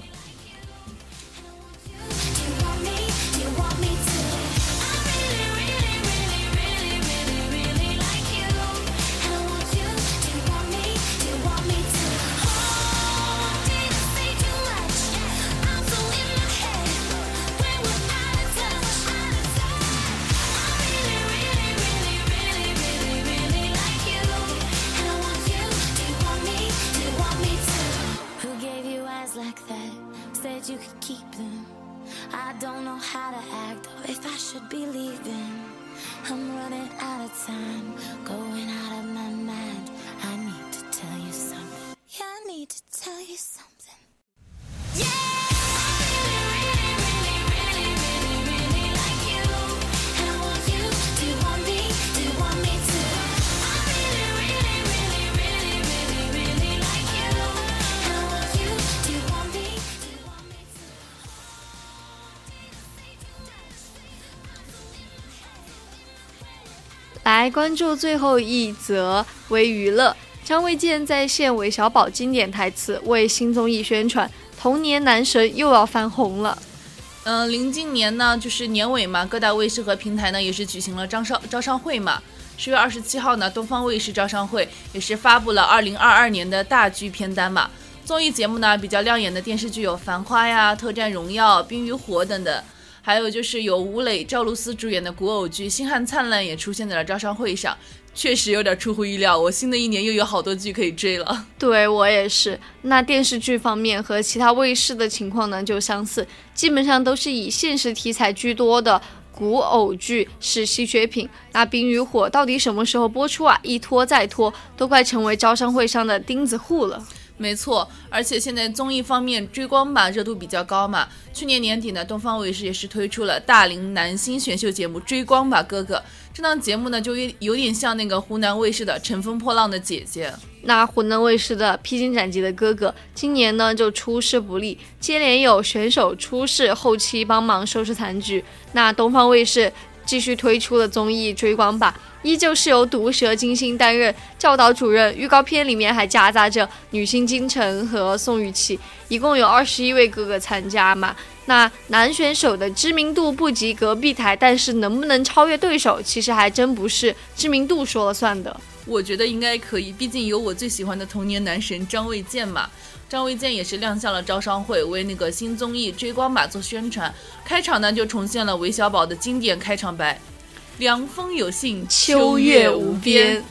来关注最后一则为娱乐。张卫健在线韦小宝经典台词，为新综艺宣传，童年男神又要翻红了。嗯，临近年呢，就是年尾嘛，各大卫视和平台呢也是举行了招商招商会嘛。十月二十七号呢，东方卫视招商会也是发布了二零二二年的大剧片单嘛。综艺节目呢比较亮眼的电视剧有《繁花》呀、《特战荣耀》、《冰与火》等等，还有就是有吴磊、赵露思主演的古偶剧《星汉灿烂》也出现在了招商会上，确实有点出乎意料。我新的一年又有好多剧可以追了。对我也是。那电视剧方面和其他卫视的情况呢就相似，基本上都是以现实题材居多的。古偶剧是稀缺品，那《冰与火》到底什么时候播出啊？一拖再拖，都快成为招商会上的钉子户了。没错，而且现在综艺方面追光吧热度比较高嘛。去年年底呢，东方卫视也是推出了大龄男星选秀节目《追光吧哥哥》。这档节目呢，就有有点像那个湖南卫视的《乘风破浪的姐姐》。那湖南卫视的《披荆斩棘的哥哥》今年呢就出师不利，接连有选手出事，后期帮忙收拾残局。那东方卫视继续推出了综艺《追光吧》。依旧是由毒舌金星担任教导主任，预告片里面还夹杂着女星金晨和宋雨琦，一共有二十一位哥哥参加嘛。那男选手的知名度不及隔壁台，但是能不能超越对手，其实还真不是知名度说了算的。我觉得应该可以，毕竟有我最喜欢的童年男神张卫健嘛。张卫健也是亮相了招商会，为那个新综艺《追光吧》做宣传。开场呢就重现了韦小宝的经典开场白。凉风有信，秋月无边。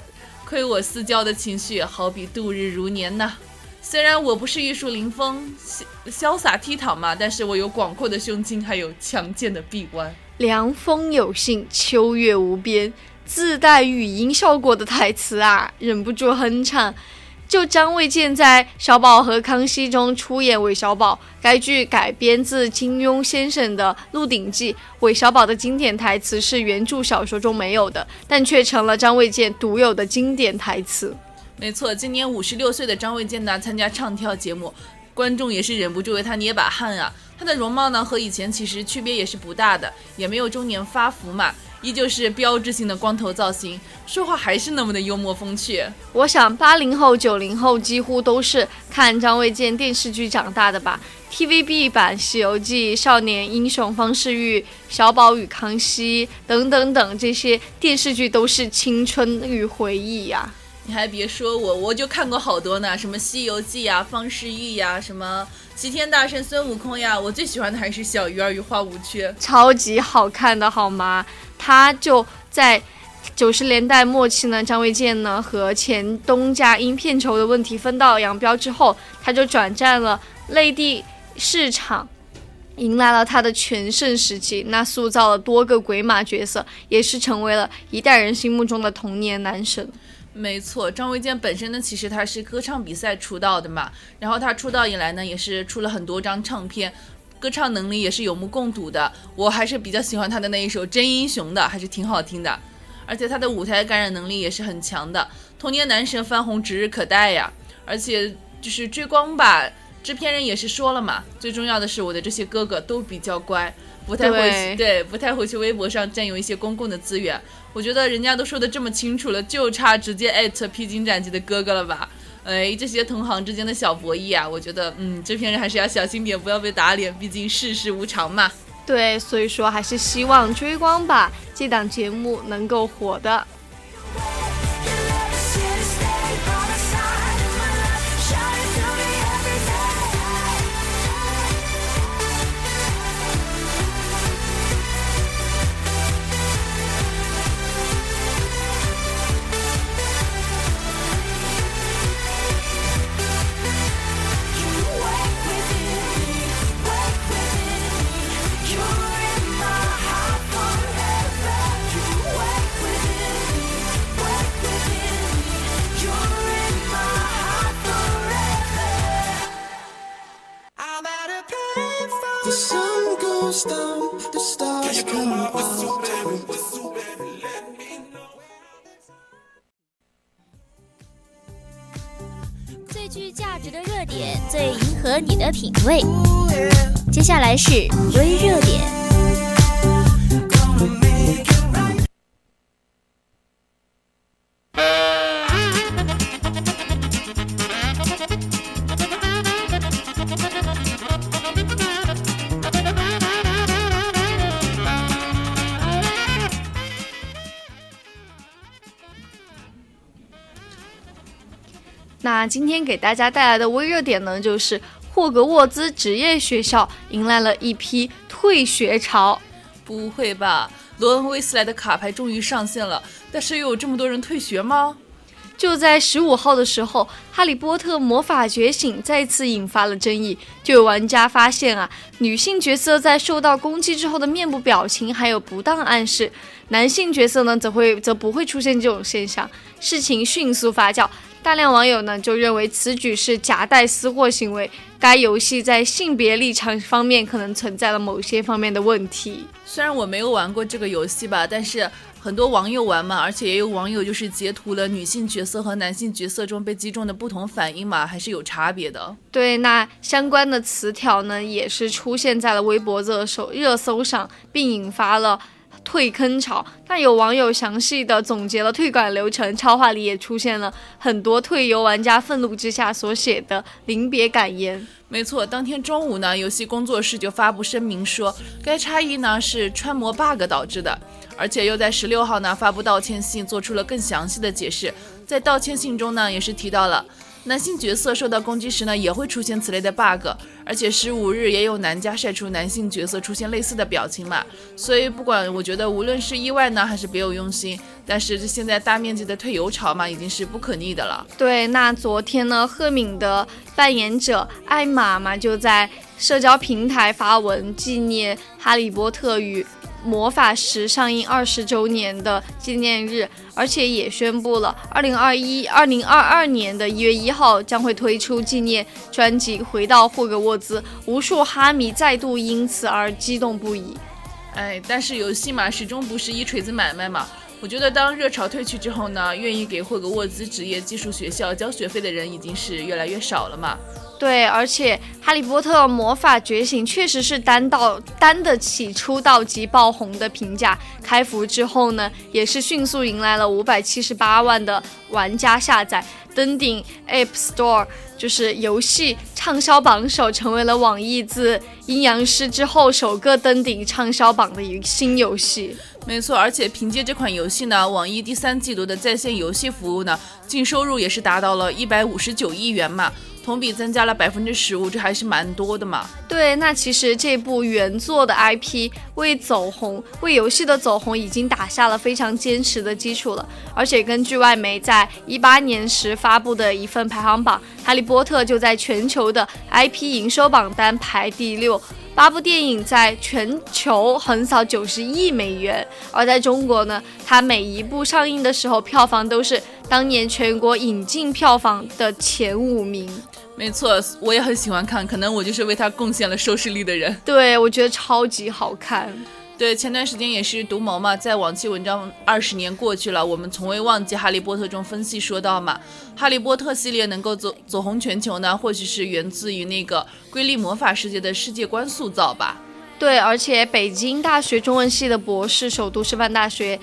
亏我私交的情绪，好比度日如年呐。虽然我不是玉树临风、潇潇洒倜傥嘛，但是我有广阔的胸襟，还有强健的臂弯。凉风有信，秋月无边，自带语音效果的台词啊，忍不住哼唱。就张卫健在《小宝和康熙》中出演韦小宝，该剧改编自金庸先生的《鹿鼎记》。韦小宝的经典台词是原著小说中没有的，但却成了张卫健独有的经典台词。没错，今年五十六岁的张卫健呢，参加唱跳节目，观众也是忍不住为他捏把汗啊。他的容貌呢，和以前其实区别也是不大的，也没有中年发福嘛。依旧是标志性的光头造型，说话还是那么的幽默风趣。我想八零后、九零后几乎都是看张卫健电视剧长大的吧？TVB 版《西游记》《少年英雄方世玉》《小宝与康熙》等等等这些电视剧都是青春与回忆呀。你还别说我，我就看过好多呢，什么《西游记》呀、方世玉呀、什么齐天大圣孙悟空呀，我最喜欢的还是小鱼儿与花无缺，超级好看的好吗？他就在九十年代末期呢，张卫健呢和前东家因片酬的问题分道扬镳之后，他就转战了内地市场，迎来了他的全盛时期。那塑造了多个鬼马角色，也是成为了一代人心目中的童年男神。没错，张卫健本身呢，其实他是歌唱比赛出道的嘛，然后他出道以来呢，也是出了很多张唱片。歌唱能力也是有目共睹的，我还是比较喜欢他的那一首《真英雄》的，还是挺好听的。而且他的舞台感染能力也是很强的，童年男神翻红指日可待呀！而且就是追光吧，制片人也是说了嘛，最重要的是我的这些哥哥都比较乖，不太会对，不太会去微博上占用一些公共的资源。我觉得人家都说的这么清楚了，就差直接艾特披荆斩棘的哥哥了吧？哎，这些同行之间的小博弈啊，我觉得，嗯，制片人还是要小心点，不要被打脸，毕竟世事无常嘛。对，所以说还是希望追光吧这档节目能够火的。最具价值的热点最迎合你的品味。接下来是微热点。那今天给大家带来的微热点呢，就是霍格沃兹职业学校迎来了一批退学潮。不会吧？罗恩·威斯莱的卡牌终于上线了，但是又有这么多人退学吗？就在十五号的时候，《哈利波特魔法觉醒》再次引发了争议。就有玩家发现啊，女性角色在受到攻击之后的面部表情还有不当暗示，男性角色呢则会则不会出现这种现象。事情迅速发酵，大量网友呢就认为此举是夹带私货行为。该游戏在性别立场方面可能存在了某些方面的问题。虽然我没有玩过这个游戏吧，但是很多网友玩嘛，而且也有网友就是截图了女性角色和男性角色中被击中的不同反应嘛，还是有差别的。对，那相关的词条呢，也是出现在了微博热搜热搜上，并引发了退坑潮。那有网友详细的总结了退款流程，超话里也出现了很多退游玩家愤怒之下所写的临别感言。没错，当天中午呢，游戏工作室就发布声明说，该差异呢是穿模 bug 导致的，而且又在十六号呢发布道歉信，做出了更详细的解释。在道歉信中呢，也是提到了男性角色受到攻击时呢，也会出现此类的 bug，而且十五日也有男家晒出男性角色出现类似的表情嘛。所以不管我觉得无论是意外呢，还是别有用心，但是这现在大面积的退游潮嘛，已经是不可逆的了。对，那昨天呢，赫敏的扮演者艾玛嘛，就在社交平台发文纪念《哈利波特与魔法石》上映二十周年的纪念日，而且也宣布了二零二一、二零二二年的一月一号将会推出纪念专辑《回到霍格沃兹》，无数哈迷再度因此而激动不已。哎，但是游戏嘛，始终不是一锤子买卖嘛。我觉得当热潮退去之后呢，愿意给霍格沃兹职业技术学校交学费的人已经是越来越少了嘛。对，而且《哈利波特魔法觉醒》确实是担到担得起出道即爆红的评价。开服之后呢，也是迅速迎来了五百七十八万的玩家下载，登顶 App Store，就是游戏畅销榜首，成为了网易自《阴阳师》之后首个登顶畅销榜的一个新游戏。没错，而且凭借这款游戏呢，网易第三季度的在线游戏服务呢，净收入也是达到了一百五十九亿元嘛，同比增加了百分之十五，这还是蛮多的嘛。对，那其实这部原作的 IP 为走红，为游戏的走红已经打下了非常坚实的基础了。而且根据外媒在一八年时发布的一份排行榜，《哈利波特》就在全球的 IP 营收榜单排第六。八部电影在全球横扫九十亿美元，而在中国呢，它每一部上映的时候，票房都是当年全国引进票房的前五名。没错，我也很喜欢看，可能我就是为它贡献了收视率的人。对，我觉得超级好看。对，前段时间也是独谋嘛，在往期文章二十年过去了，我们从未忘记《哈利波特》中分析说到嘛，《哈利波特》系列能够走走红全球呢，或许是源自于那个瑰丽魔法世界的世界观塑造吧。对，而且北京大学中文系的博士、首都师范大学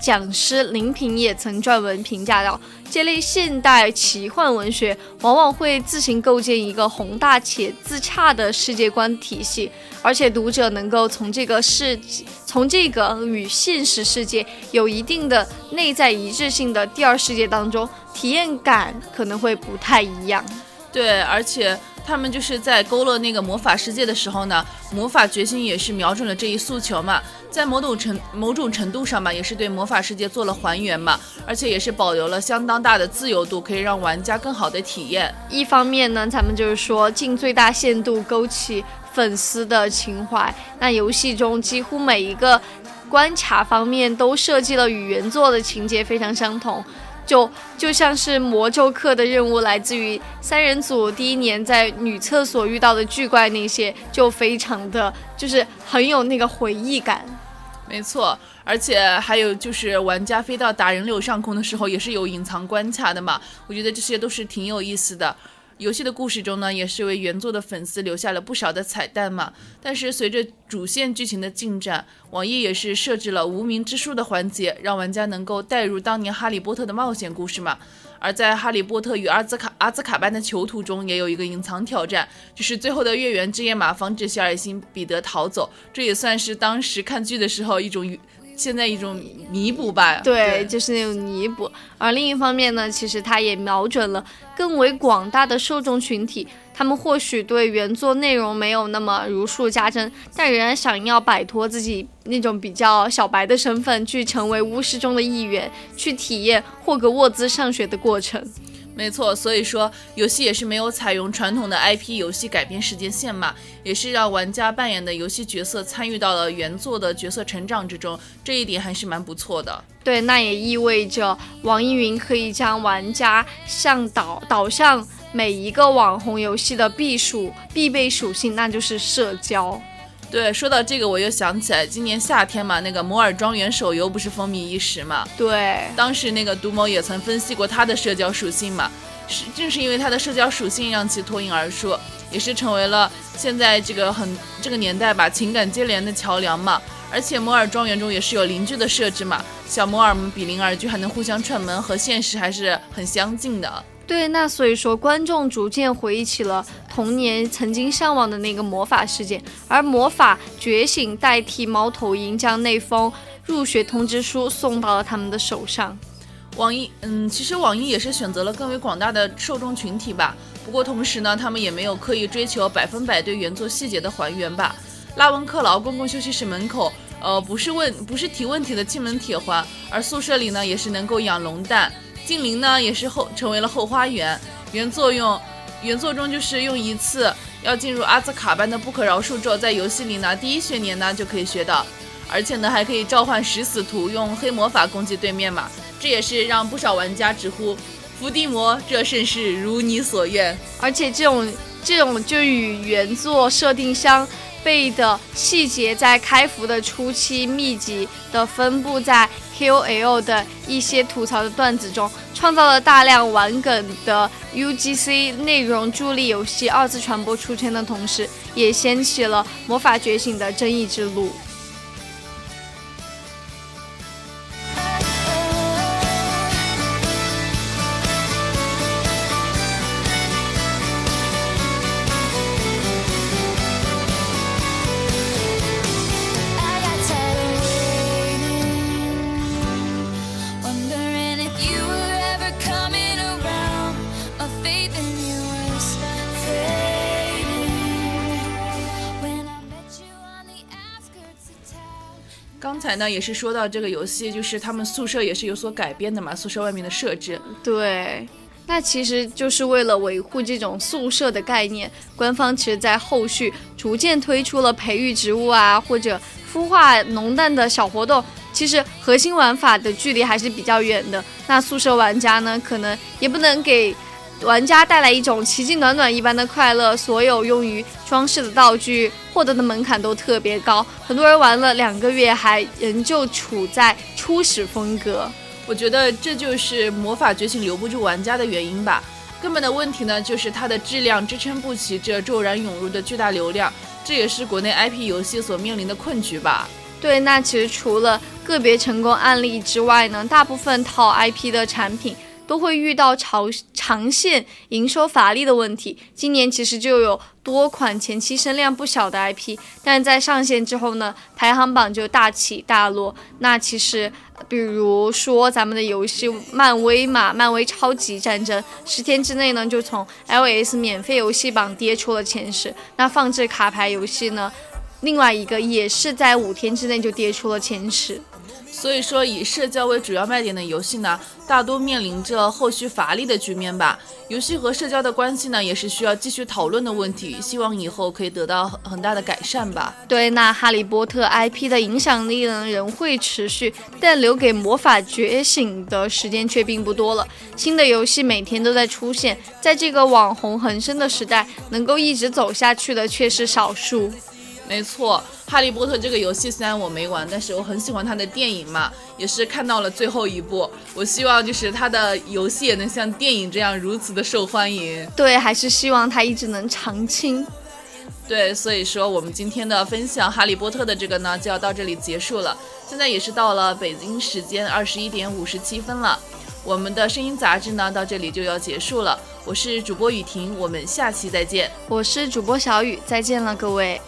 讲师林平也曾撰文评价道，这类现代奇幻文学往往会自行构建一个宏大且自洽的世界观体系，而且读者能够从这个世从这个与现实世界有一定的内在一致性的第二世界当中，体验感可能会不太一样。对，而且他们就是在勾勒那个魔法世界的时候呢，魔法觉醒也是瞄准了这一诉求嘛，在某种程某种程度上嘛，也是对魔法世界做了还原嘛，而且也是保留了相当大的自由度，可以让玩家更好的体验。一方面呢，咱们就是说尽最大限度勾起粉丝的情怀。那游戏中几乎每一个关卡方面都设计了与原作的情节非常相同。就就像是魔咒课的任务来自于三人组第一年在女厕所遇到的巨怪那些，就非常的就是很有那个回忆感。没错，而且还有就是玩家飞到达人流上空的时候，也是有隐藏关卡的嘛。我觉得这些都是挺有意思的。游戏的故事中呢，也是为原作的粉丝留下了不少的彩蛋嘛。但是随着主线剧情的进展，网易也是设置了无名之书的环节，让玩家能够带入当年哈利波特的冒险故事嘛。而在《哈利波特与阿兹卡阿兹卡班的囚徒》中，也有一个隐藏挑战，就是最后的月圆之夜嘛，防止小矮星彼得逃走。这也算是当时看剧的时候一种现在一种弥补吧。对，就是那种弥补。而另一方面呢，其实它也瞄准了更为广大的受众群体，他们或许对原作内容没有那么如数家珍，但仍然想要摆脱自己那种比较小白的身份，去成为巫师中的一员，去体验霍格沃兹上学的过程。没错，所以说游戏也是没有采用传统的 IP 游戏改编时间线嘛，也是让玩家扮演的游戏角色参与到了原作的角色成长之中，这一点还是蛮不错的。对，那也意味着网易云可以将玩家向导导向每一个网红游戏的必属必备属性，那就是社交。对，说到这个，我又想起来，今年夏天嘛，那个摩尔庄园手游不是风靡一时嘛？对，当时那个独某也曾分析过它的社交属性嘛，是正是因为它的社交属性让其脱颖而出，也是成为了现在这个很这个年代吧情感接连的桥梁嘛。而且摩尔庄园中也是有邻居的设置嘛，小摩尔们比邻而居，还能互相串门，和现实还是很相近的。对，那所以说观众逐渐回忆起了童年曾经向往的那个魔法世界，而魔法觉醒代替猫头鹰，将那封入学通知书送到了他们的手上。网易，嗯，其实网易也是选择了更为广大的受众群体吧。不过同时呢，他们也没有刻意追求百分百对原作细节的还原吧。拉文克劳公共休息室门口，呃，不是问不是提问题的进门铁环，而宿舍里呢，也是能够养龙蛋。精灵呢也是后成为了后花园，原作用原作中就是用一次要进入阿兹卡班的不可饶恕咒，在游戏里呢第一学年呢就可以学到，而且呢还可以召唤食死徒用黑魔法攻击对面嘛，这也是让不少玩家直呼伏地魔，这甚是如你所愿。而且这种这种就与原作设定相。背的细节在开服的初期密集的分布在 KOL 的一些吐槽的段子中，创造了大量玩梗的 UGC 内容，助力游戏二次传播出圈的同时，也掀起了魔法觉醒的争议之路。那也是说到这个游戏，就是他们宿舍也是有所改编的嘛，宿舍外面的设置。对，那其实就是为了维护这种宿舍的概念，官方其实在后续逐渐推出了培育植物啊，或者孵化浓蛋的小活动。其实核心玩法的距离还是比较远的。那宿舍玩家呢，可能也不能给。玩家带来一种奇迹暖暖一般的快乐，所有用于装饰的道具获得的门槛都特别高，很多人玩了两个月还仍旧处在初始风格。我觉得这就是魔法觉醒留不住玩家的原因吧。根本的问题呢，就是它的质量支撑不起这骤然涌入的巨大流量，这也是国内 IP 游戏所面临的困局吧。对，那其实除了个别成功案例之外呢，大部分套 IP 的产品。都会遇到长长线营收乏力的问题。今年其实就有多款前期声量不小的 IP，但在上线之后呢，排行榜就大起大落。那其实，比如说咱们的游戏漫威嘛，漫威超级战争，十天之内呢就从 LS 免费游戏榜跌出了前十。那放置卡牌游戏呢，另外一个也是在五天之内就跌出了前十。所以说，以社交为主要卖点的游戏呢，大多面临着后续乏力的局面吧。游戏和社交的关系呢，也是需要继续讨论的问题。希望以后可以得到很大的改善吧。对，那哈利波特 IP 的影响力呢，仍会持续，但留给魔法觉醒的时间却并不多了。新的游戏每天都在出现，在这个网红横生的时代，能够一直走下去的却是少数。没错，《哈利波特》这个游戏虽然我没玩，但是我很喜欢它的电影嘛，也是看到了最后一部。我希望就是它的游戏也能像电影这样如此的受欢迎。对，还是希望它一直能长青。对，所以说我们今天的分享《哈利波特》的这个呢，就要到这里结束了。现在也是到了北京时间二十一点五十七分了，我们的声音杂志呢到这里就要结束了。我是主播雨婷，我们下期再见。我是主播小雨，再见了各位。